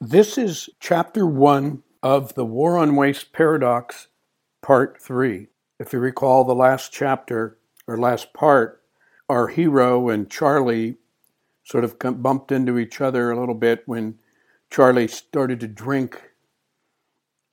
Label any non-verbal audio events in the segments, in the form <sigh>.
This is chapter one of the War on Waste Paradox, part three. If you recall the last chapter or last part, our hero and Charlie sort of bumped into each other a little bit when Charlie started to drink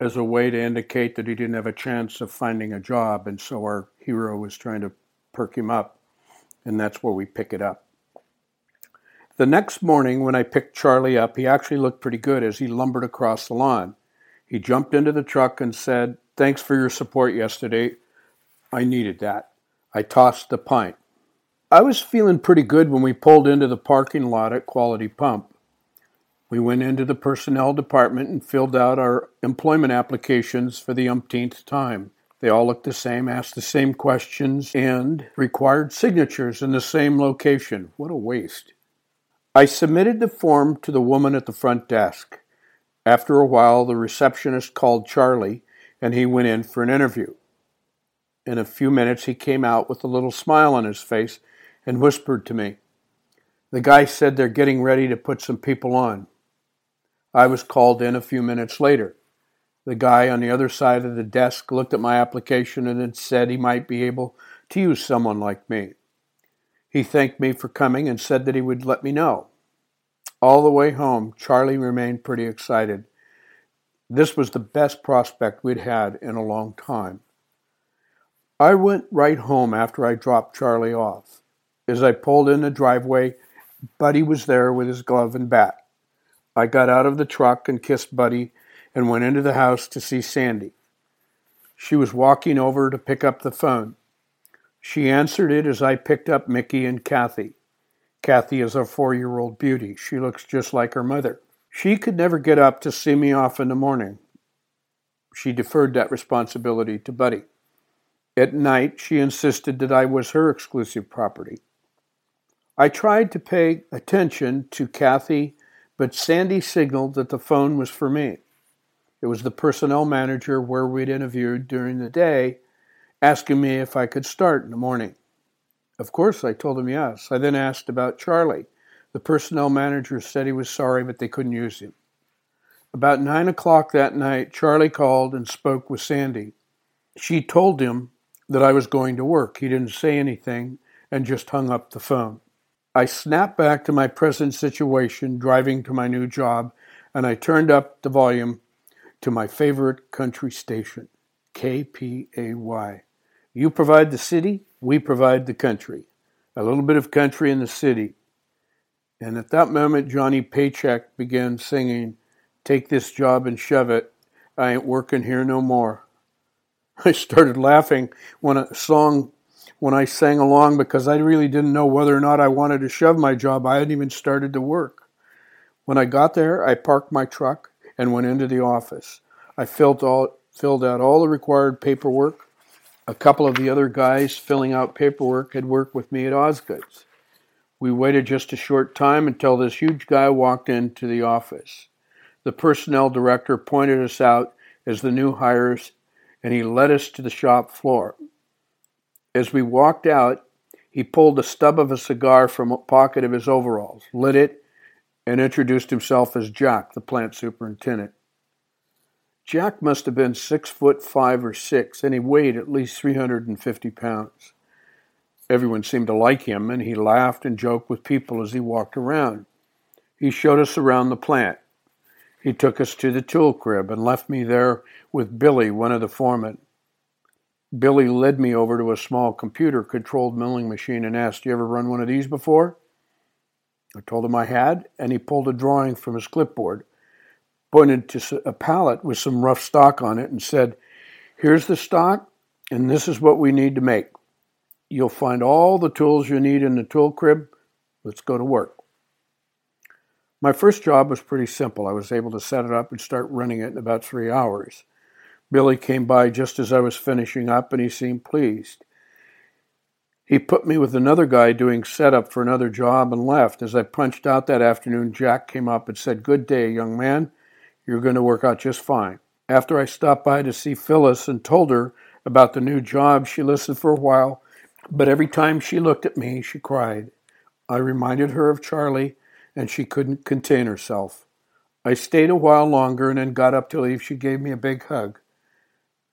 as a way to indicate that he didn't have a chance of finding a job. And so our hero was trying to perk him up. And that's where we pick it up. The next morning, when I picked Charlie up, he actually looked pretty good as he lumbered across the lawn. He jumped into the truck and said, Thanks for your support yesterday. I needed that. I tossed the pint. I was feeling pretty good when we pulled into the parking lot at Quality Pump. We went into the personnel department and filled out our employment applications for the umpteenth time. They all looked the same, asked the same questions, and required signatures in the same location. What a waste. I submitted the form to the woman at the front desk. After a while, the receptionist called Charlie, and he went in for an interview. In a few minutes, he came out with a little smile on his face and whispered to me. The guy said they're getting ready to put some people on. I was called in a few minutes later. The guy on the other side of the desk looked at my application and then said he might be able to use someone like me. He thanked me for coming and said that he would let me know. All the way home, Charlie remained pretty excited. This was the best prospect we'd had in a long time. I went right home after I dropped Charlie off. As I pulled in the driveway, Buddy was there with his glove and bat. I got out of the truck and kissed Buddy and went into the house to see Sandy. She was walking over to pick up the phone. She answered it as I picked up Mickey and Kathy. Kathy is a four year old beauty. She looks just like her mother. She could never get up to see me off in the morning. She deferred that responsibility to Buddy. At night, she insisted that I was her exclusive property. I tried to pay attention to Kathy but Sandy signaled that the phone was for me. It was the personnel manager where we'd interviewed during the day asking me if I could start in the morning. Of course, I told him yes. I then asked about Charlie. The personnel manager said he was sorry, but they couldn't use him. About nine o'clock that night, Charlie called and spoke with Sandy. She told him that I was going to work. He didn't say anything and just hung up the phone. I snapped back to my present situation, driving to my new job, and I turned up the volume to my favorite country station, KPAY. You provide the city, we provide the country. A little bit of country in the city. And at that moment, Johnny Paycheck began singing, Take this job and shove it. I ain't working here no more. <laughs> I started laughing when a song when I sang along because I really didn't know whether or not I wanted to shove my job. I hadn't even started to work. When I got there, I parked my truck and went into the office. I filled, all, filled out all the required paperwork. A couple of the other guys filling out paperwork had worked with me at Osgood's. We waited just a short time until this huge guy walked into the office. The personnel director pointed us out as the new hires and he led us to the shop floor. As we walked out, he pulled the stub of a cigar from a pocket of his overalls, lit it, and introduced himself as Jack, the plant superintendent. Jack must have been six foot five or six, and he weighed at least 350 pounds. Everyone seemed to like him, and he laughed and joked with people as he walked around. He showed us around the plant. He took us to the tool crib and left me there with Billy, one of the foremen. Billy led me over to a small computer controlled milling machine and asked, You ever run one of these before? I told him I had, and he pulled a drawing from his clipboard, pointed to a pallet with some rough stock on it, and said, Here's the stock, and this is what we need to make. You'll find all the tools you need in the tool crib. Let's go to work. My first job was pretty simple. I was able to set it up and start running it in about three hours. Billy came by just as I was finishing up, and he seemed pleased. He put me with another guy doing setup for another job and left. As I punched out that afternoon, Jack came up and said, Good day, young man. You're going to work out just fine. After I stopped by to see Phyllis and told her about the new job, she listened for a while, but every time she looked at me, she cried. I reminded her of Charlie, and she couldn't contain herself. I stayed a while longer and then got up to leave. She gave me a big hug.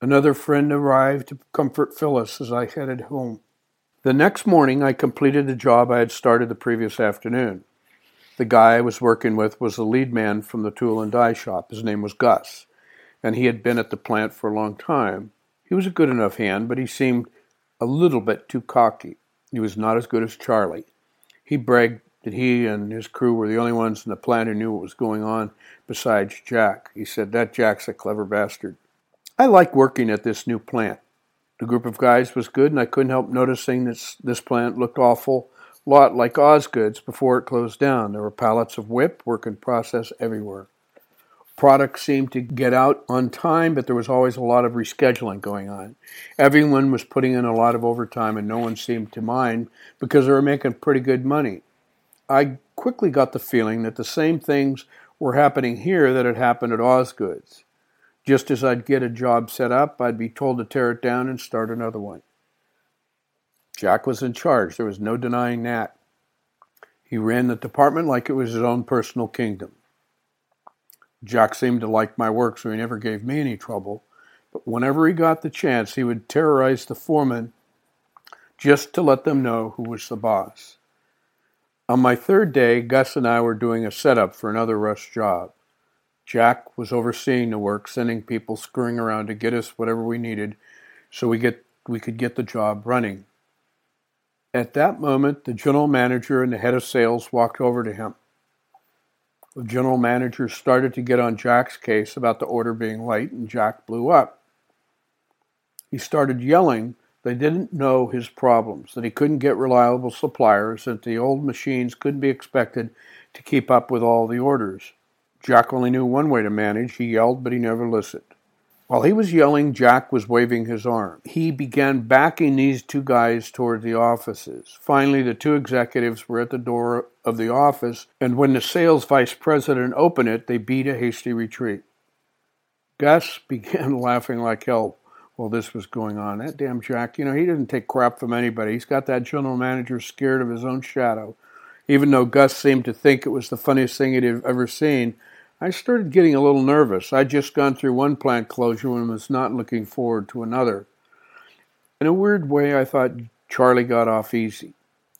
Another friend arrived to comfort Phyllis as I headed home. The next morning, I completed the job I had started the previous afternoon. The guy I was working with was the lead man from the tool and die shop. His name was Gus, and he had been at the plant for a long time. He was a good enough hand, but he seemed a little bit too cocky. He was not as good as Charlie. He bragged that he and his crew were the only ones in the plant who knew what was going on besides Jack. He said, That Jack's a clever bastard. I like working at this new plant. The group of guys was good, and I couldn't help noticing that this plant looked awful lot like Osgood's before it closed down. There were pallets of WIP, work in process everywhere. Products seemed to get out on time, but there was always a lot of rescheduling going on. Everyone was putting in a lot of overtime, and no one seemed to mind because they were making pretty good money. I quickly got the feeling that the same things were happening here that had happened at Osgood's. Just as I'd get a job set up, I'd be told to tear it down and start another one. Jack was in charge, there was no denying that. He ran the department like it was his own personal kingdom. Jack seemed to like my work, so he never gave me any trouble. But whenever he got the chance, he would terrorize the foreman just to let them know who was the boss. On my third day, Gus and I were doing a setup for another rush job. Jack was overseeing the work, sending people screwing around to get us whatever we needed so we get we could get the job running. At that moment, the general manager and the head of sales walked over to him. The general manager started to get on Jack's case about the order being late, and Jack blew up. He started yelling they didn't know his problems, that he couldn't get reliable suppliers, that the old machines couldn't be expected to keep up with all the orders. Jack only knew one way to manage. He yelled, but he never listened. While he was yelling, Jack was waving his arm. He began backing these two guys toward the offices. Finally, the two executives were at the door of the office, and when the sales vice president opened it, they beat a hasty retreat. Gus <laughs> began laughing like hell while this was going on. That damn Jack, you know, he didn't take crap from anybody. He's got that general manager scared of his own shadow. Even though Gus seemed to think it was the funniest thing he'd ever seen, I started getting a little nervous. I'd just gone through one plant closure and was not looking forward to another. In a weird way, I thought Charlie got off easy.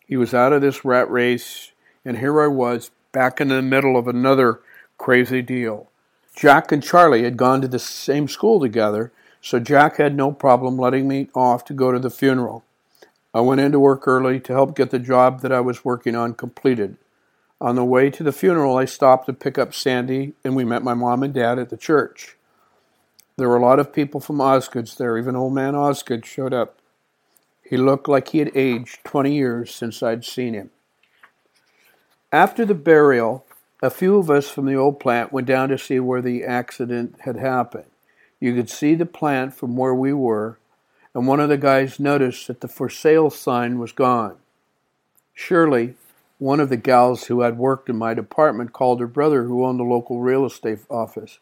He was out of this rat race, and here I was, back in the middle of another crazy deal. Jack and Charlie had gone to the same school together, so Jack had no problem letting me off to go to the funeral. I went into work early to help get the job that I was working on completed. On the way to the funeral, I stopped to pick up Sandy, and we met my mom and dad at the church. There were a lot of people from Osgood's there. Even old man Osgood showed up. He looked like he had aged 20 years since I'd seen him. After the burial, a few of us from the old plant went down to see where the accident had happened. You could see the plant from where we were, and one of the guys noticed that the for sale sign was gone. Shirley, one of the gals who had worked in my department called her brother, who owned the local real estate office.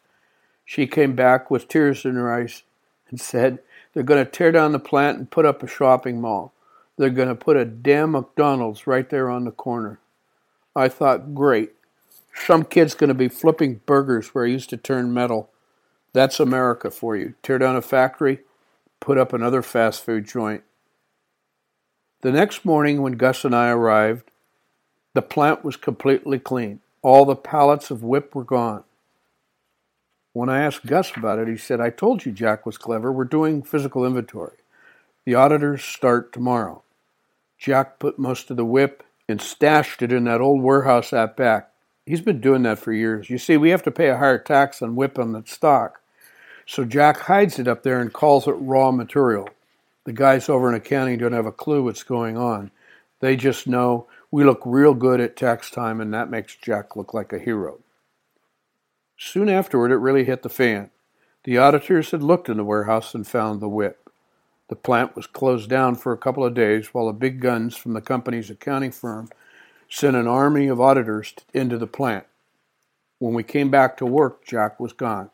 She came back with tears in her eyes and said, They're going to tear down the plant and put up a shopping mall. They're going to put a damn McDonald's right there on the corner. I thought, great. Some kid's going to be flipping burgers where he used to turn metal. That's America for you. Tear down a factory, put up another fast food joint. The next morning, when Gus and I arrived, the plant was completely clean. All the pallets of WIP were gone. When I asked Gus about it, he said, I told you Jack was clever. We're doing physical inventory. The auditors start tomorrow. Jack put most of the WIP and stashed it in that old warehouse out back. He's been doing that for years. You see, we have to pay a higher tax on WIP on the stock. So Jack hides it up there and calls it raw material. The guys over in accounting don't have a clue what's going on. They just know we look real good at tax time, and that makes Jack look like a hero. Soon afterward, it really hit the fan. The auditors had looked in the warehouse and found the WIP. The plant was closed down for a couple of days while the big guns from the company's accounting firm sent an army of auditors into the plant. When we came back to work, Jack was gone.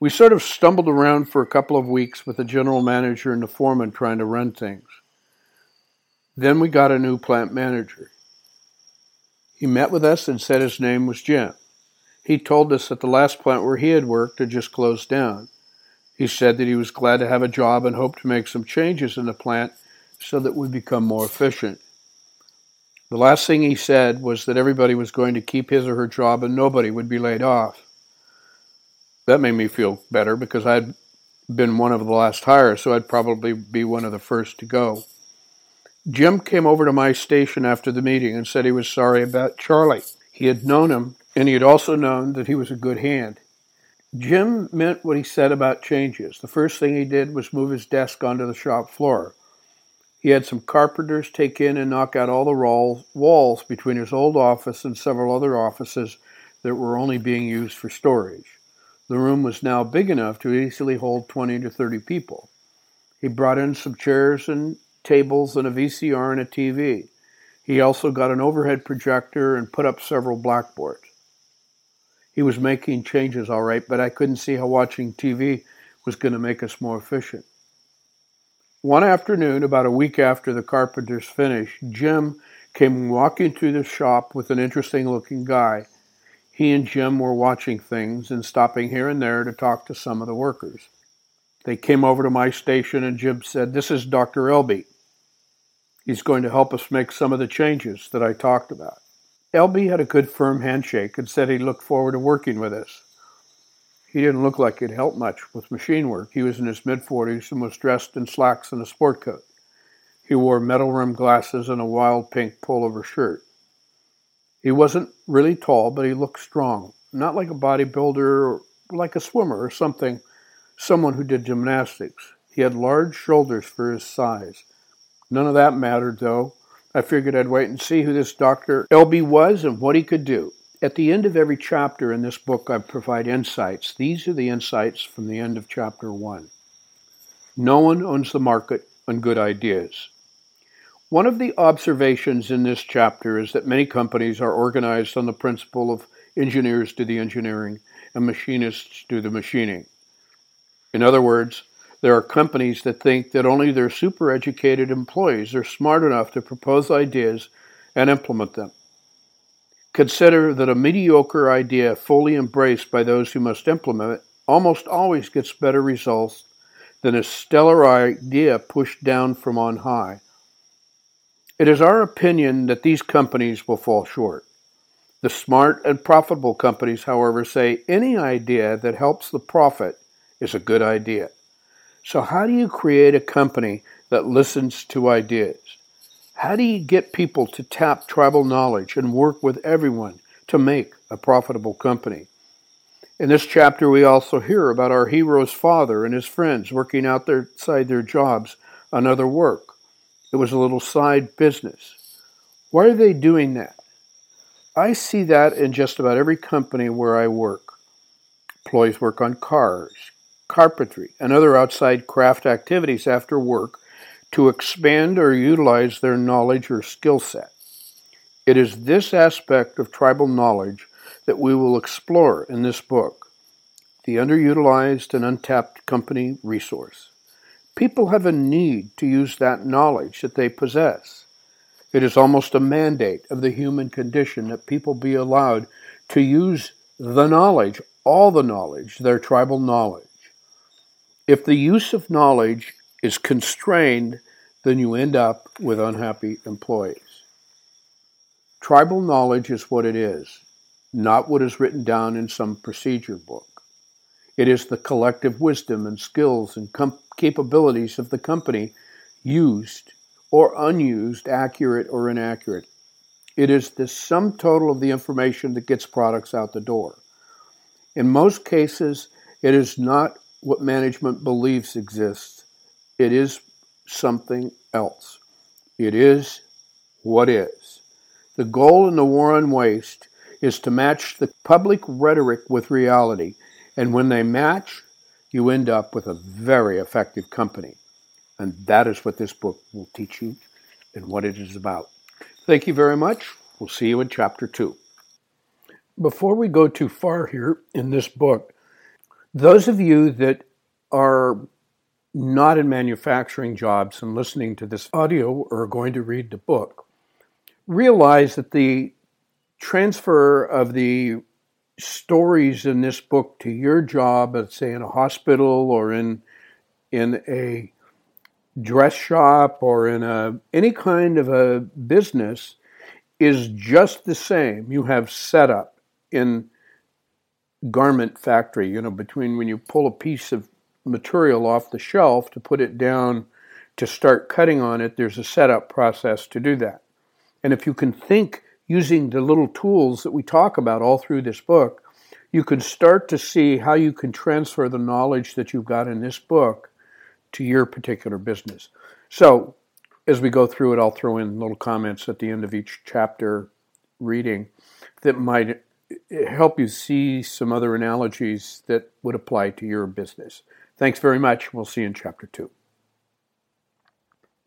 We sort of stumbled around for a couple of weeks with the general manager and the foreman trying to run things. Then we got a new plant manager. He met with us and said his name was Jim. He told us that the last plant where he had worked had just closed down. He said that he was glad to have a job and hoped to make some changes in the plant so that we'd become more efficient. The last thing he said was that everybody was going to keep his or her job and nobody would be laid off. That made me feel better because I'd been one of the last hires, so I'd probably be one of the first to go. Jim came over to my station after the meeting and said he was sorry about Charlie. He had known him, and he had also known that he was a good hand. Jim meant what he said about changes. The first thing he did was move his desk onto the shop floor. He had some carpenters take in and knock out all the walls between his old office and several other offices that were only being used for storage. The room was now big enough to easily hold 20 to 30 people. He brought in some chairs and tables and a VCR and a TV. He also got an overhead projector and put up several blackboards. He was making changes all right, but I couldn't see how watching TV was going to make us more efficient. One afternoon, about a week after the carpenters finished, Jim came walking through the shop with an interesting looking guy. He and Jim were watching things and stopping here and there to talk to some of the workers. They came over to my station and Jim said, This is Dr. Elby. He's going to help us make some of the changes that I talked about. Elby had a good firm handshake and said he looked forward to working with us. He didn't look like he'd helped much with machine work. He was in his mid 40s and was dressed in slacks and a sport coat. He wore metal rimmed glasses and a wild pink pullover shirt. He wasn't really tall, but he looked strong, not like a bodybuilder or like a swimmer or something, someone who did gymnastics. He had large shoulders for his size. None of that mattered, though. I figured I'd wait and see who this Dr. Elby was and what he could do. At the end of every chapter in this book, I provide insights. These are the insights from the end of chapter one. No one owns the market on good ideas. One of the observations in this chapter is that many companies are organized on the principle of engineers do the engineering and machinists do the machining. In other words, there are companies that think that only their super educated employees are smart enough to propose ideas and implement them. Consider that a mediocre idea fully embraced by those who must implement it almost always gets better results than a stellar idea pushed down from on high. It is our opinion that these companies will fall short. The smart and profitable companies, however, say any idea that helps the profit is a good idea. So, how do you create a company that listens to ideas? How do you get people to tap tribal knowledge and work with everyone to make a profitable company? In this chapter, we also hear about our hero's father and his friends working outside their jobs on other work. It was a little side business. Why are they doing that? I see that in just about every company where I work. Employees work on cars, carpentry, and other outside craft activities after work to expand or utilize their knowledge or skill set. It is this aspect of tribal knowledge that we will explore in this book, the underutilized and untapped company resource. People have a need to use that knowledge that they possess. It is almost a mandate of the human condition that people be allowed to use the knowledge, all the knowledge, their tribal knowledge. If the use of knowledge is constrained then you end up with unhappy employees. Tribal knowledge is what it is, not what is written down in some procedure book. It is the collective wisdom and skills and com- capabilities of the company used or unused, accurate or inaccurate. It is the sum total of the information that gets products out the door. In most cases, it is not what management believes exists. It is something else. It is what is. The goal in the war on waste is to match the public rhetoric with reality, and when they match, you end up with a very effective company. And that is what this book will teach you and what it is about. Thank you very much. We'll see you in chapter two. Before we go too far here in this book, those of you that are not in manufacturing jobs and listening to this audio or going to read the book realize that the transfer of the stories in this book to your job, let's say in a hospital or in in a dress shop or in a any kind of a business is just the same. You have setup in garment factory, you know, between when you pull a piece of material off the shelf to put it down to start cutting on it, there's a setup process to do that. And if you can think using the little tools that we talk about all through this book, you can start to see how you can transfer the knowledge that you've got in this book to your particular business. So, as we go through it, I'll throw in little comments at the end of each chapter reading that might help you see some other analogies that would apply to your business. Thanks very much. We'll see you in chapter two.